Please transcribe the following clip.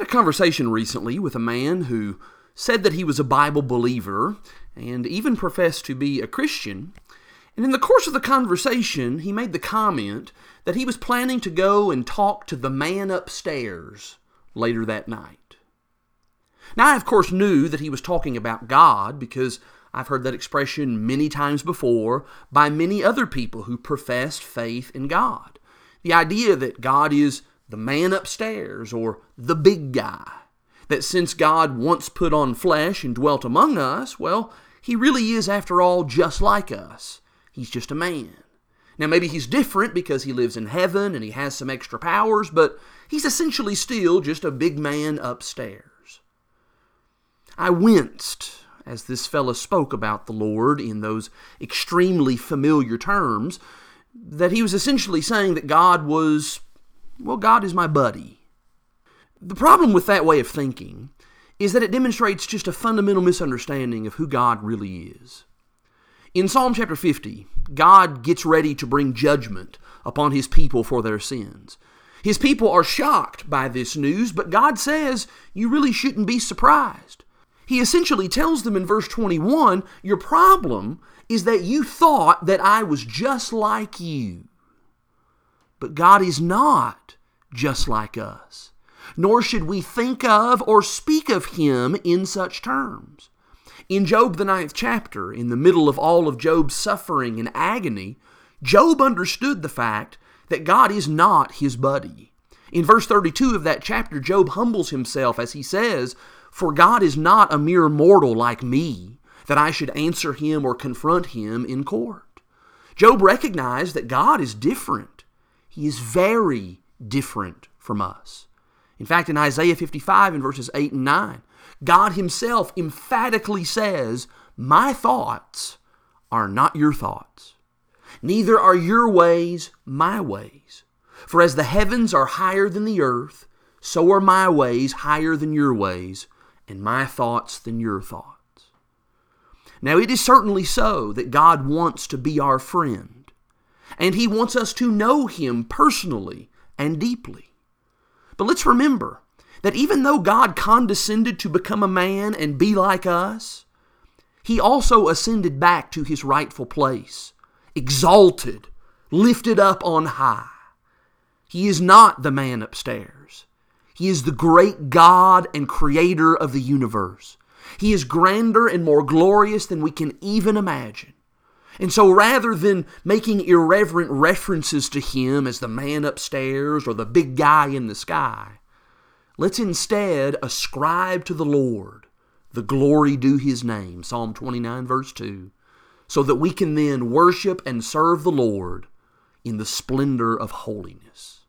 had a conversation recently with a man who said that he was a Bible believer and even professed to be a Christian. And in the course of the conversation, he made the comment that he was planning to go and talk to the man upstairs later that night. Now, I of course knew that he was talking about God because I've heard that expression many times before by many other people who professed faith in God. The idea that God is the man upstairs or the big guy. That since God once put on flesh and dwelt among us, well, he really is, after all, just like us. He's just a man. Now, maybe he's different because he lives in heaven and he has some extra powers, but he's essentially still just a big man upstairs. I winced as this fellow spoke about the Lord in those extremely familiar terms, that he was essentially saying that God was well, God is my buddy. The problem with that way of thinking is that it demonstrates just a fundamental misunderstanding of who God really is. In Psalm chapter 50, God gets ready to bring judgment upon his people for their sins. His people are shocked by this news, but God says you really shouldn't be surprised. He essentially tells them in verse 21 Your problem is that you thought that I was just like you. But God is not just like us, nor should we think of or speak of him in such terms. In Job, the ninth chapter, in the middle of all of Job's suffering and agony, Job understood the fact that God is not his buddy. In verse 32 of that chapter, Job humbles himself as he says, For God is not a mere mortal like me, that I should answer him or confront him in court. Job recognized that God is different. He is very different from us. In fact, in Isaiah 55, in verses 8 and 9, God Himself emphatically says, My thoughts are not your thoughts, neither are your ways my ways. For as the heavens are higher than the earth, so are my ways higher than your ways, and my thoughts than your thoughts. Now, it is certainly so that God wants to be our friend and He wants us to know Him personally and deeply. But let's remember that even though God condescended to become a man and be like us, He also ascended back to His rightful place, exalted, lifted up on high. He is not the man upstairs. He is the great God and creator of the universe. He is grander and more glorious than we can even imagine. And so rather than making irreverent references to him as the man upstairs or the big guy in the sky, let's instead ascribe to the Lord the glory due his name, Psalm 29, verse 2, so that we can then worship and serve the Lord in the splendor of holiness.